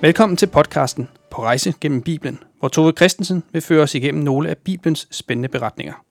Velkommen til podcasten På rejse gennem Bibelen, hvor Tove Christensen vil føre os igennem nogle af Bibelens spændende beretninger.